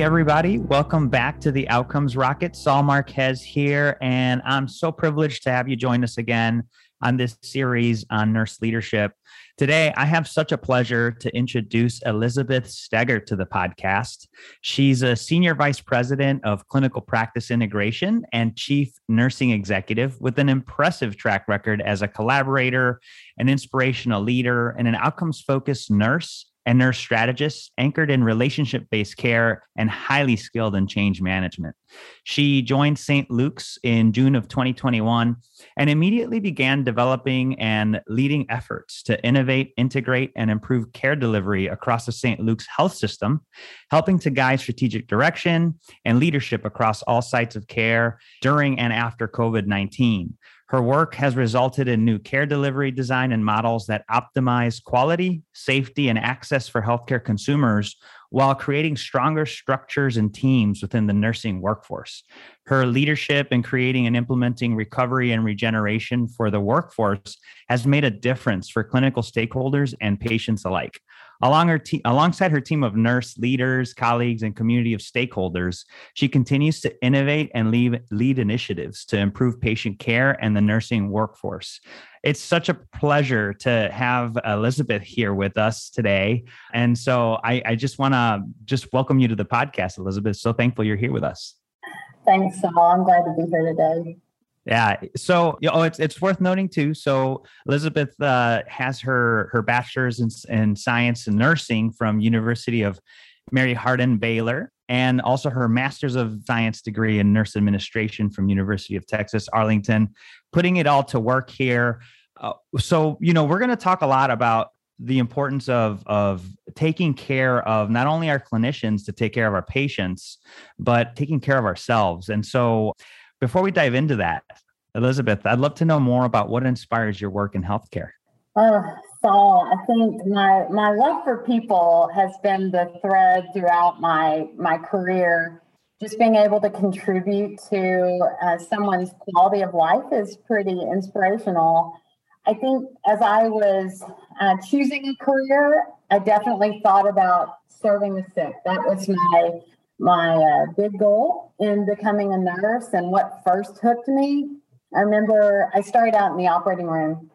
Everybody. Welcome back to the Outcomes Rocket. Saul Marquez here, and I'm so privileged to have you join us again on this series on nurse leadership. Today, I have such a pleasure to introduce Elizabeth Steger to the podcast. She's a senior vice president of clinical practice integration and chief nursing executive with an impressive track record as a collaborator, an inspirational leader, and an outcomes focused nurse and nurse strategist anchored in relationship based care and highly skilled in change management. She joined St. Luke's in June of 2021 and immediately began developing and leading efforts to innovate, integrate, and improve care delivery across the St. Luke's health system, helping to guide strategic direction and leadership across all sites of care during and after COVID 19. Her work has resulted in new care delivery design and models that optimize quality, safety, and access for healthcare consumers while creating stronger structures and teams within the nursing workforce. Her leadership in creating and implementing recovery and regeneration for the workforce has made a difference for clinical stakeholders and patients alike. Along her te- alongside her team of nurse leaders, colleagues, and community of stakeholders, she continues to innovate and lead, lead initiatives to improve patient care and the nursing workforce. It's such a pleasure to have Elizabeth here with us today. And so I, I just want to just welcome you to the podcast, Elizabeth. So thankful you're here with us. Thanks, Saul. I'm glad to be here today. Yeah. So, know, it's it's worth noting too. So, Elizabeth uh, has her her bachelor's in, in science and nursing from University of Mary Hardin Baylor, and also her master's of science degree in nurse administration from University of Texas Arlington. Putting it all to work here. Uh, so, you know, we're going to talk a lot about the importance of of taking care of not only our clinicians to take care of our patients, but taking care of ourselves. And so before we dive into that, Elizabeth, I'd love to know more about what inspires your work in healthcare. Oh, Saul, I think my my love for people has been the thread throughout my my career. Just being able to contribute to uh, someone's quality of life is pretty inspirational. I think as I was uh, choosing a career, I definitely thought about serving the sick. That was my my uh, big goal in becoming a nurse and what first hooked me. I remember I started out in the operating room.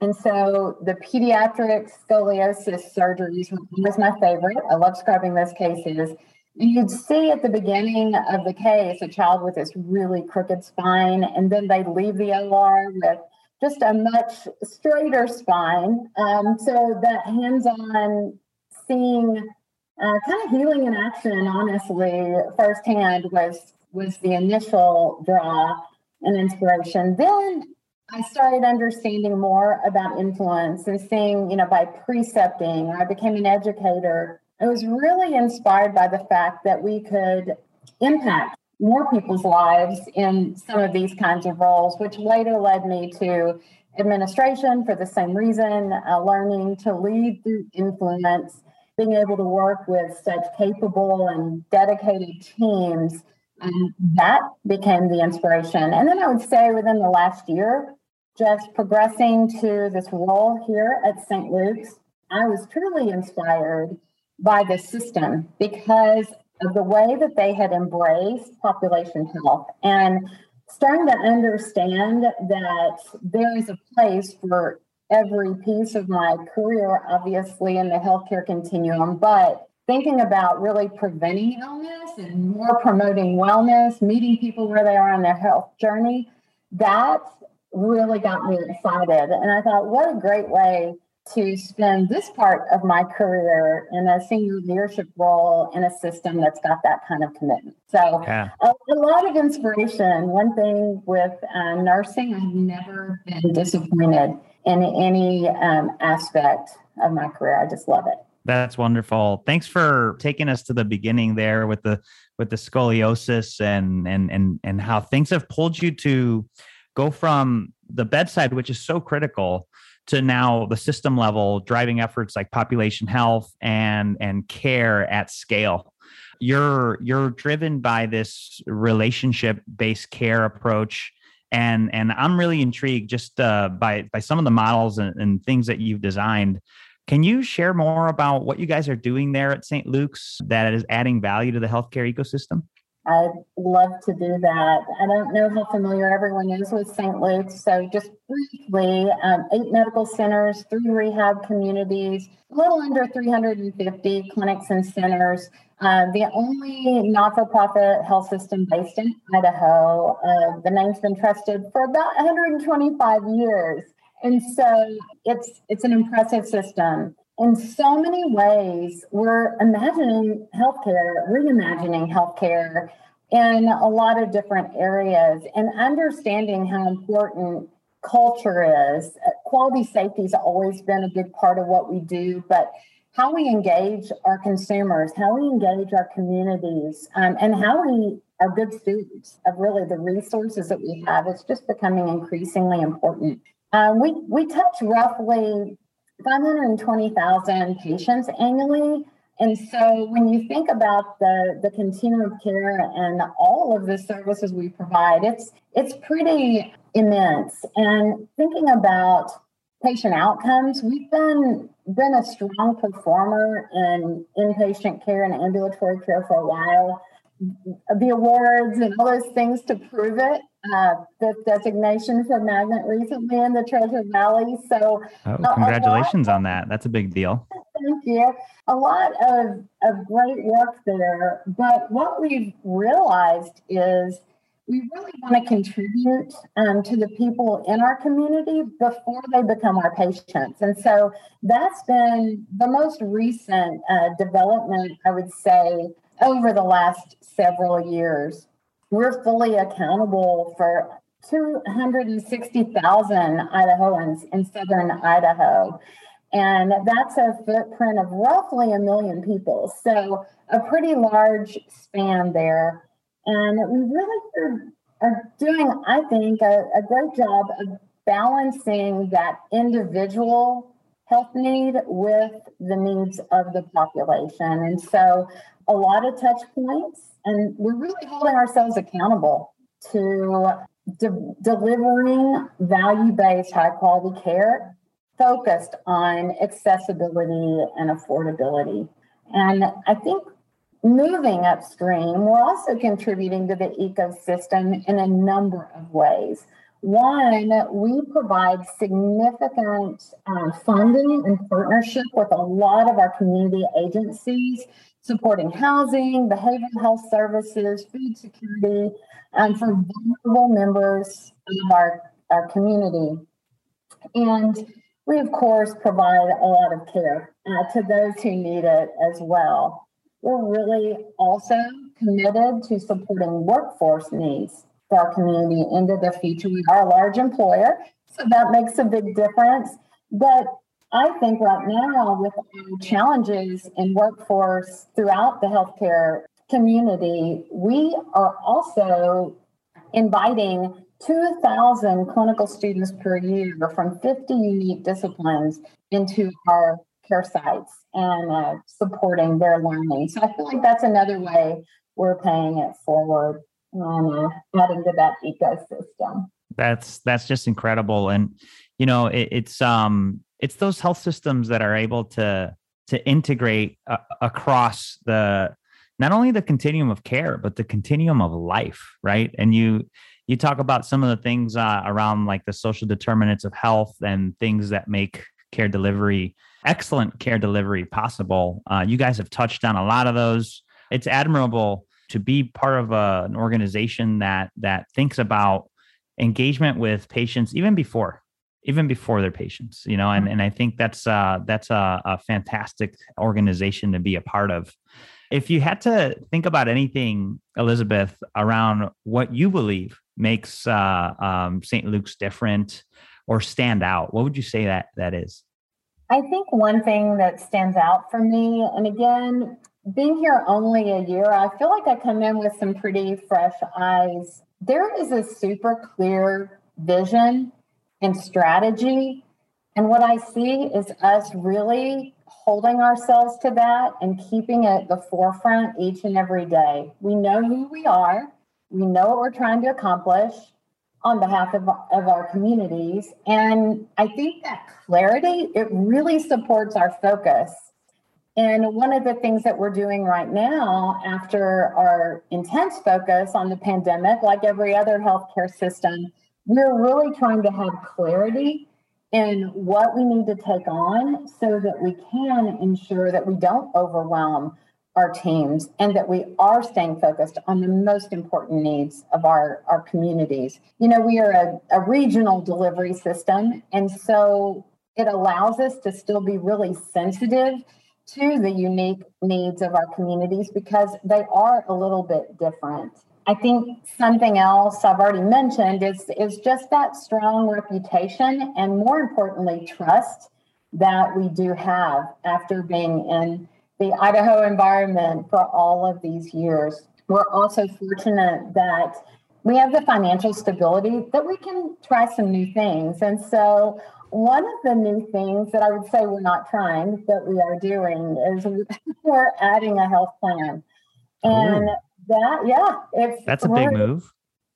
And so the pediatric scoliosis surgeries was my favorite. I love scrubbing those cases. You'd see at the beginning of the case a child with this really crooked spine, and then they leave the OR with just a much straighter spine. Um, so that hands on seeing uh, kind of healing in action, honestly, firsthand was was the initial draw and inspiration. Then I started understanding more about influence and seeing, you know, by precepting, I became an educator. I was really inspired by the fact that we could impact more people's lives in some of these kinds of roles, which later led me to administration for the same reason, uh, learning to lead through influence being able to work with such capable and dedicated teams, and that became the inspiration. And then I would say within the last year, just progressing to this role here at St. Luke's, I was truly inspired by the system because of the way that they had embraced population health and starting to understand that there is a place for every piece of my career, obviously, in the healthcare continuum, but thinking about really preventing illness and more promoting wellness, meeting people where they are on their health journey, that really got me excited. And I thought, what a great way to spend this part of my career in a senior leadership role in a system that's got that kind of commitment. So, yeah. a, a, lot of inspiration. One thing with uh, nursing, I've never been disappointed in any um, aspect of my career. I just love it. That's wonderful. Thanks for taking us to the beginning there with the with the scoliosis and and and and how things have pulled you to go from the bedside, which is so critical, to now the system level driving efforts like population health and and care at scale you're you're driven by this relationship based care approach and and I'm really intrigued just uh, by by some of the models and, and, things that you've designed Can you share more about what you guys are doing there at St. Luke's that is adding value to the healthcare ecosystem? I'd love to do that. I don't know how familiar everyone is with St. Luke's. So, just briefly, um, eight medical centers, three rehab communities, a little under 350 clinics and centers. Uh, the only not for profit health system based in Idaho. Uh, the name's been trusted for about 125 years. And so it's it's an impressive system in so many ways, we're imagining healthcare, reimagining healthcare in a lot of different areas and understanding how important culture is. Quality safety has always been a big part of what we do, but how we engage our consumers, how we engage our communities, um, and how we are good stewards of really the resources that we have is just becoming increasingly important. Um, we, we touch roughly 520,000 patients annually. And so when you think about the, the continuum of care and all of the services we provide, it's it's pretty immense. And thinking about patient outcomes, we've been been a strong performer in inpatient care and ambulatory care for a while. The awards and all those things to prove it uh, the designation for Magnet recently in the Treasure Valley. So, oh, congratulations lot, on that. That's a big deal. Thank you. A lot of, of great work there. But what we've realized is we really want to contribute um, to the people in our community before they become our patients. And so that's been the most recent uh, development, I would say, over the last several years we're fully accountable for 260,000 Idahoans in southern Idaho. And that's a footprint of roughly a million people. So, a pretty large span there. And we really are, are doing, I think, a, a great job of balancing that individual health need with the needs of the population. And so, a lot of touch points and we're really holding ourselves accountable to de- delivering value based, high quality care focused on accessibility and affordability. And I think moving upstream, we're also contributing to the ecosystem in a number of ways. One, we provide significant um, funding and partnership with a lot of our community agencies supporting housing, behavioral health services, food security, and for vulnerable members of our, our community. And we, of course, provide a lot of care uh, to those who need it as well. We're really also committed to supporting workforce needs for our community into the future. We are a large employer, so that makes a big difference. But I think right now, with challenges in workforce throughout the healthcare community, we are also inviting 2,000 clinical students per year from 50 unique disciplines into our care sites and uh, supporting their learning. So I feel like that's another way we're paying it forward and uh, adding to that ecosystem. That's that's just incredible, and you know it, it's um it's those health systems that are able to to integrate uh, across the not only the continuum of care but the continuum of life right? And you you talk about some of the things uh, around like the social determinants of health and things that make care delivery excellent care delivery possible. Uh, you guys have touched on a lot of those. It's admirable to be part of a, an organization that that thinks about engagement with patients even before even before their patients you know and, mm-hmm. and i think that's uh that's a, a fantastic organization to be a part of if you had to think about anything elizabeth around what you believe makes uh, um, st luke's different or stand out what would you say that that is i think one thing that stands out for me and again being here only a year i feel like i come in with some pretty fresh eyes there is a super clear vision and strategy. And what I see is us really holding ourselves to that and keeping it the forefront each and every day. We know who we are, we know what we're trying to accomplish. on behalf of, of our communities. And I think that clarity, it really supports our focus. And one of the things that we're doing right now, after our intense focus on the pandemic, like every other healthcare system, we're really trying to have clarity in what we need to take on so that we can ensure that we don't overwhelm our teams and that we are staying focused on the most important needs of our, our communities. You know, we are a, a regional delivery system, and so it allows us to still be really sensitive to the unique needs of our communities because they are a little bit different. I think something else I've already mentioned is, is just that strong reputation and more importantly, trust that we do have after being in the Idaho environment for all of these years. We're also fortunate that we have the financial stability that we can try some new things. And so, one of the new things that I would say we're not trying, but we are doing, is we're adding a health plan. And Ooh. that, yeah, it's that's a big move.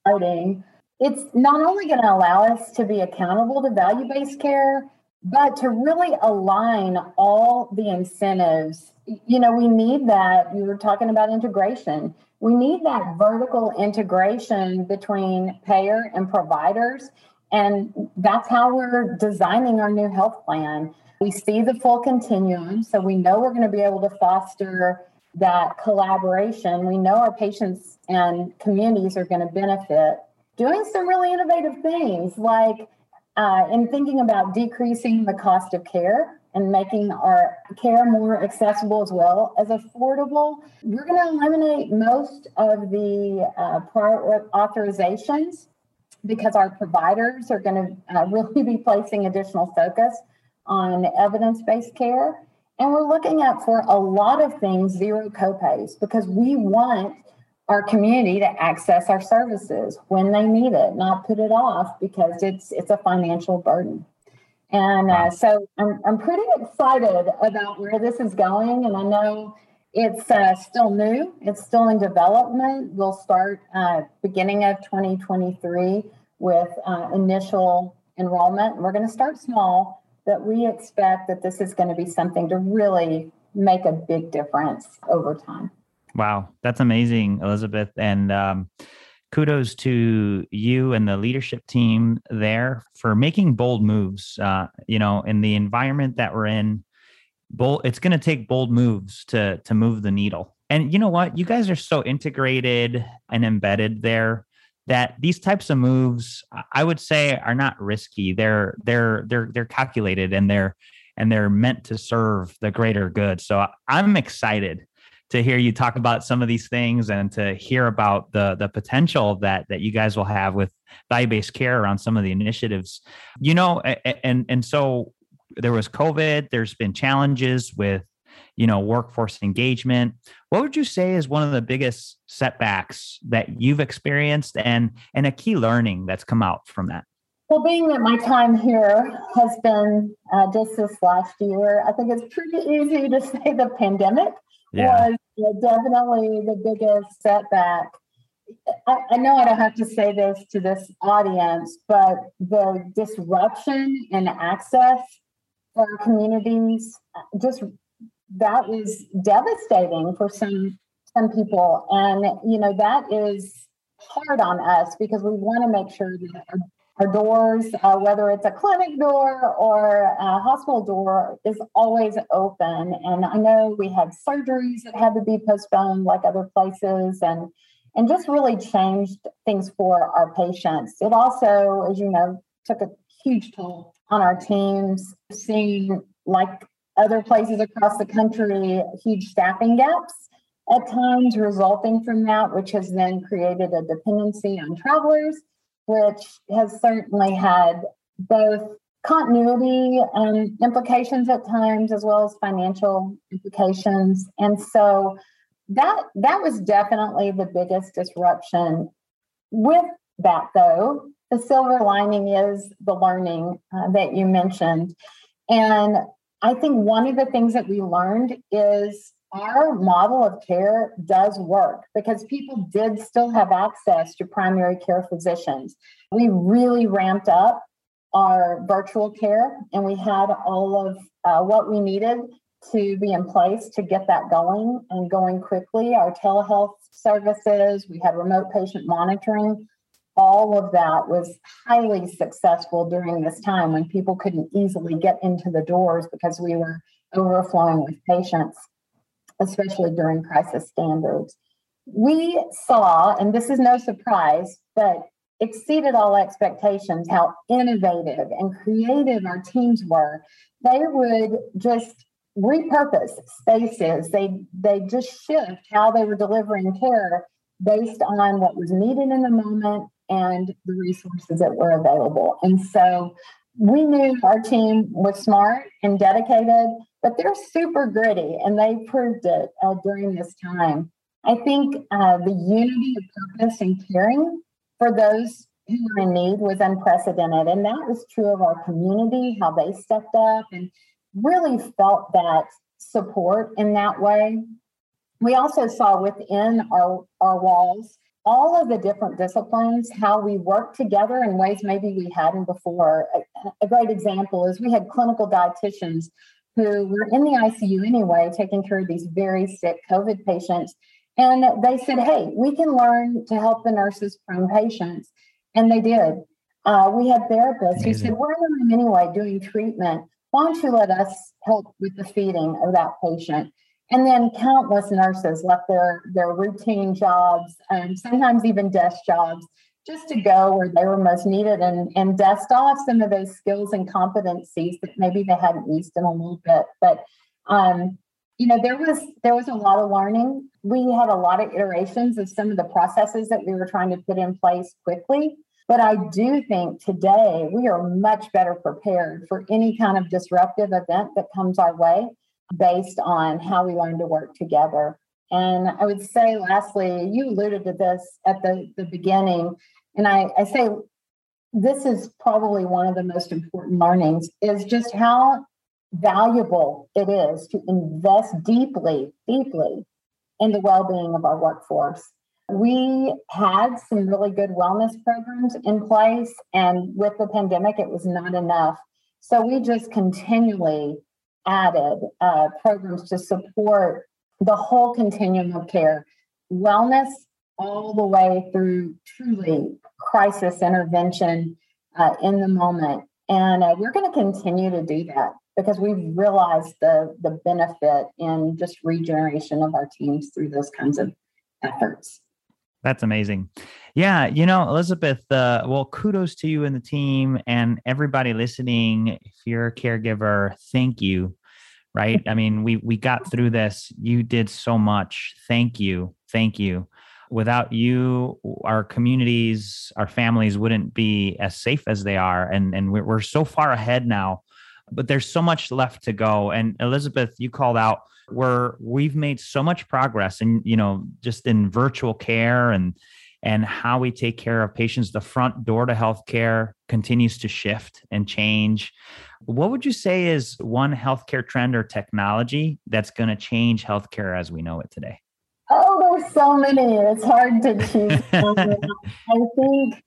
Exciting. It's not only going to allow us to be accountable to value based care, but to really align all the incentives you know we need that you were talking about integration we need that vertical integration between payer and providers and that's how we're designing our new health plan we see the full continuum so we know we're going to be able to foster that collaboration we know our patients and communities are going to benefit doing some really innovative things like uh, in thinking about decreasing the cost of care and making our care more accessible as well as affordable. We're going to eliminate most of the uh, prior authorizations because our providers are going to uh, really be placing additional focus on evidence based care. And we're looking at for a lot of things zero copays because we want our community to access our services when they need it, not put it off because it's it's a financial burden. And uh, so I'm, I'm pretty excited about where this is going. And I know it's uh, still new, it's still in development. We'll start uh, beginning of 2023 with uh, initial enrollment. We're going to start small, but we expect that this is going to be something to really make a big difference over time. Wow, that's amazing, Elizabeth. And um, kudos to you and the leadership team there for making bold moves. Uh, you know, in the environment that we're in, bold. It's going to take bold moves to to move the needle. And you know what? You guys are so integrated and embedded there that these types of moves, I would say, are not risky. They're they're they're they're calculated and they're and they're meant to serve the greater good. So I'm excited to hear you talk about some of these things and to hear about the the potential that that you guys will have with value-based care around some of the initiatives you know and and so there was covid there's been challenges with you know workforce engagement what would you say is one of the biggest setbacks that you've experienced and and a key learning that's come out from that well, being that my time here has been uh, just this last year, I think it's pretty easy to say the pandemic yeah. was definitely the biggest setback. I, I, know I don't have to say this to this audience, but the disruption in access for our communities just that was devastating for some some people and you know that is hard on us because we want to make sure that our our doors, uh, whether it's a clinic door or a hospital door, is always open. And I know we had surgeries that had to be postponed, like other places, and and just really changed things for our patients. It also, as you know, took a huge toll on our teams, seeing like other places across the country, huge staffing gaps at times resulting from that, which has then created a dependency on travelers which has certainly had both continuity and implications at times as well as financial implications. And so that that was definitely the biggest disruption with that though the silver lining is the learning uh, that you mentioned and i think one of the things that we learned is our model of care does work because people did still have access to primary care physicians. We really ramped up our virtual care and we had all of uh, what we needed to be in place to get that going and going quickly. Our telehealth services, we had remote patient monitoring. All of that was highly successful during this time when people couldn't easily get into the doors because we were overflowing with patients especially during crisis standards. We saw, and this is no surprise, but exceeded all expectations how innovative and creative our teams were. They would just repurpose spaces. They they just shift how they were delivering care based on what was needed in the moment and the resources that were available. And so we knew our team was smart and dedicated but they're super gritty and they proved it uh, during this time. I think uh, the unity of purpose and caring for those who are in need was unprecedented. And that was true of our community, how they stepped up and really felt that support in that way. We also saw within our, our walls all of the different disciplines, how we work together in ways maybe we hadn't before. A, a great example is we had clinical dietitians who were in the ICU anyway, taking care of these very sick COVID patients. And they said, hey, we can learn to help the nurses prone patients. And they did. Uh, we had therapists who said, we're in the room anyway doing treatment. Why don't you let us help with the feeding of that patient? And then countless nurses left their, their routine jobs, and sometimes even desk jobs, just to go where they were most needed and, and dust off some of those skills and competencies that maybe they hadn't used in a little bit. But um, you know, there was there was a lot of learning. We had a lot of iterations of some of the processes that we were trying to put in place quickly. But I do think today we are much better prepared for any kind of disruptive event that comes our way based on how we learn to work together. And I would say, lastly, you alluded to this at the, the beginning, and I, I say this is probably one of the most important learnings is just how valuable it is to invest deeply, deeply in the well-being of our workforce. We had some really good wellness programs in place, and with the pandemic, it was not enough. So we just continually added uh, programs to support the whole continuum of care wellness all the way through truly crisis intervention uh, in the moment. And uh, we're going to continue to do that because we've realized the, the benefit in just regeneration of our teams through those kinds of efforts. That's amazing. Yeah, you know, Elizabeth, uh, well, kudos to you and the team and everybody listening. If you're a caregiver, thank you right? I mean, we we got through this. You did so much. Thank you. Thank you. Without you, our communities, our families wouldn't be as safe as they are. And and we're, we're so far ahead now, but there's so much left to go. And Elizabeth, you called out where we've made so much progress and you know, just in virtual care and and how we take care of patients. The front door to healthcare continues to shift and change. What would you say is one healthcare trend or technology that's going to change healthcare as we know it today? Oh, there's so many. It's hard to choose. I think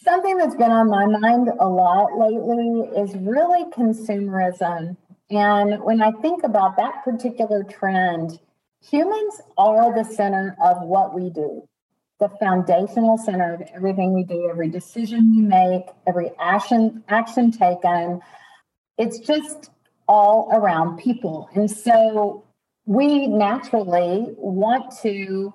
something that's been on my mind a lot lately is really consumerism. And when I think about that particular trend, humans are the center of what we do the foundational center of everything we do, every decision we make, every action action taken. It's just all around people. And so we naturally want to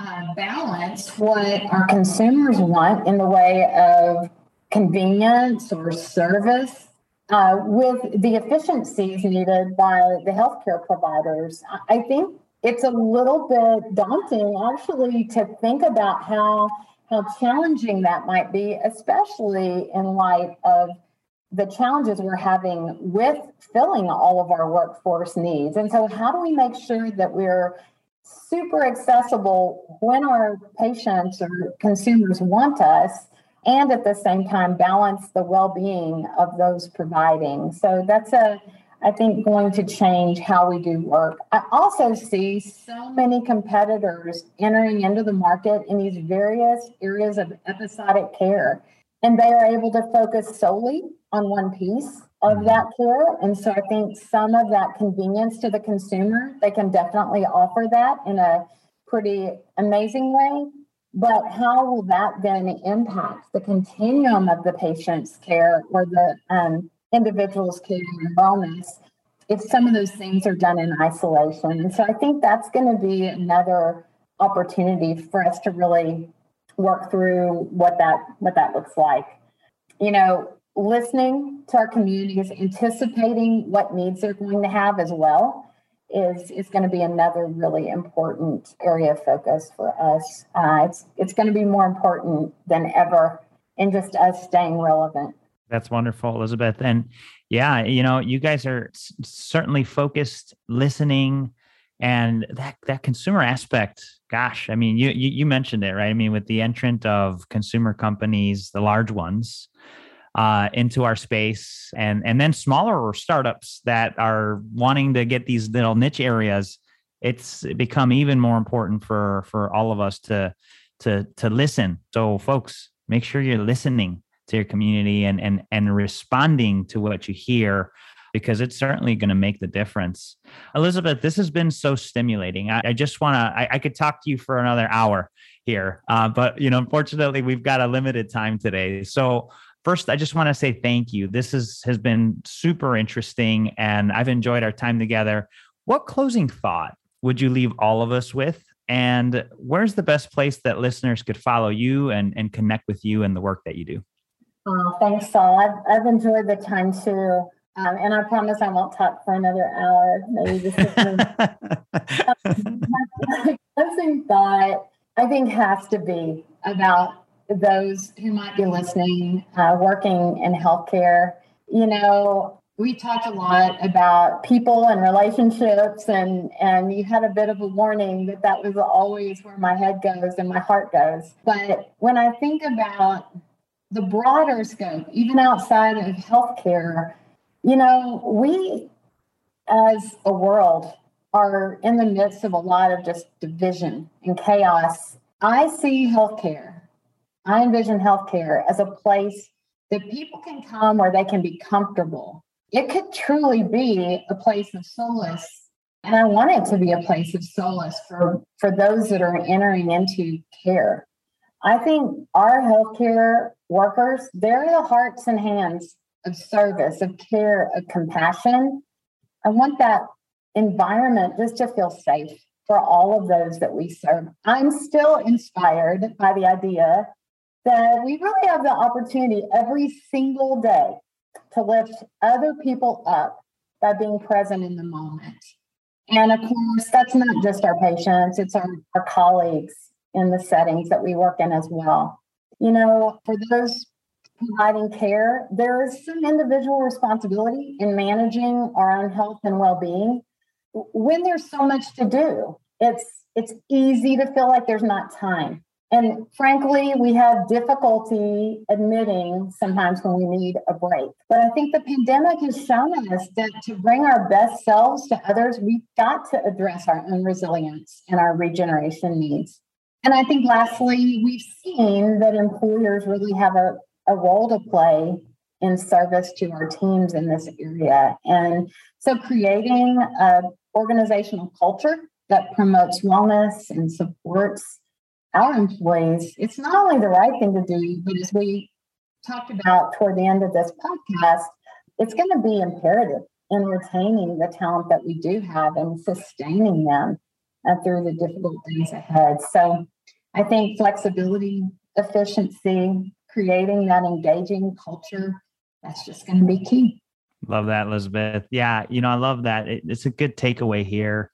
uh, balance what our consumers want in the way of convenience or service uh, with the efficiencies needed by the healthcare providers. I think it's a little bit daunting actually to think about how how challenging that might be especially in light of the challenges we're having with filling all of our workforce needs and so how do we make sure that we're super accessible when our patients or consumers want us and at the same time balance the well-being of those providing so that's a I think, going to change how we do work. I also see so many competitors entering into the market in these various areas of episodic care, and they are able to focus solely on one piece of mm-hmm. that care. And so I think some of that convenience to the consumer, they can definitely offer that in a pretty amazing way. But how will that then impact the continuum of the patient's care or the um, individual's care and wellness if some of those things are done in isolation? And so I think that's going to be another opportunity for us to really work through what that what that looks like. You know, listening to our communities, anticipating what needs they're going to have as well is is going to be another really important area of focus for us. Uh, it's it's going to be more important than ever in just us staying relevant. That's wonderful, Elizabeth. And yeah, you know, you guys are certainly focused, listening, and that that consumer aspect. Gosh, I mean, you you, you mentioned it, right? I mean, with the entrant of consumer companies, the large ones, uh, into our space. And and then smaller startups that are wanting to get these little niche areas it's become even more important for for all of us to to to listen. So folks make sure you're listening to your community and and and responding to what you hear because it's certainly going to make the difference. Elizabeth this has been so stimulating. I, I just want to I, I, could talk to you for another hour here uh, but you know unfortunately we've got a limited time today. So First, I just want to say thank you. This is, has been super interesting and I've enjoyed our time together. What closing thought would you leave all of us with? And where's the best place that listeners could follow you and, and connect with you and the work that you do? Oh, thanks, Saul. I've, I've enjoyed the time too. Um, and I promise I won't talk for another hour, maybe just closing thought, I think, has to be about those who might be listening, uh, working in healthcare, you know, we talked a lot about people and relationships, and and you had a bit of a warning that that was always where my head goes and my heart goes. But when I think about the broader scope, even outside of healthcare, you know, we as a world are in the midst of a lot of just division and chaos. I see healthcare I envision healthcare as a place that people can come where they can be comfortable. It could truly be a place of solace. And I want it to be a place of solace for, for those that are entering into care. I think our healthcare workers, they're the hearts and hands of service, of care, of compassion. I want that environment just to feel safe for all of those that we serve. I'm still inspired by the idea that we really have the opportunity every single day to lift other people up by being present in the moment. And of course, that's not just our patients, it's our, our colleagues in the settings that we work in as well. You know, for those providing care, there is some individual responsibility in managing our own health and well-being. When there's so much to do, it's it's easy to feel like there's not time. And frankly, we have difficulty admitting sometimes when we need a break. But I think the pandemic has shown us that to bring our best selves to others, we've got to address our own resilience and our regeneration needs. And I think lastly, we've seen that employers really have a, a role to play in service to our teams in this area. And so creating an organizational culture that promotes wellness and supports our employees, it's not only the right thing to do, but as we talked about toward the end of this podcast, it's going to be imperative in retaining the talent that we do have and sustaining them uh, through the difficult days ahead. So I think flexibility, efficiency, creating that engaging culture, that's just going to be key. Love that, Elizabeth. Yeah, you know, I love that. It, it's a good takeaway here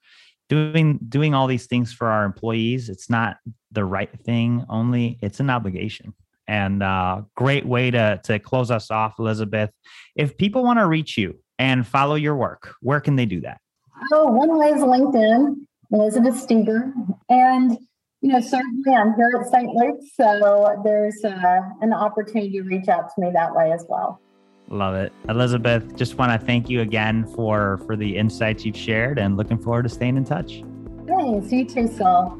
doing doing all these things for our employees it's not the right thing only it's an obligation. And uh, great way to to close us off elizabeth. If people want to reach you and follow your work where can they do that? Oh one way is linkedin elizabeth steger. And you know certainly i'm here at st luke's so there's uh, an opportunity to reach out to me that way as well Love it. Elizabeth, just want to thank you again for for the insights you've shared and looking forward to staying in touch. Thanks. You too, Saul.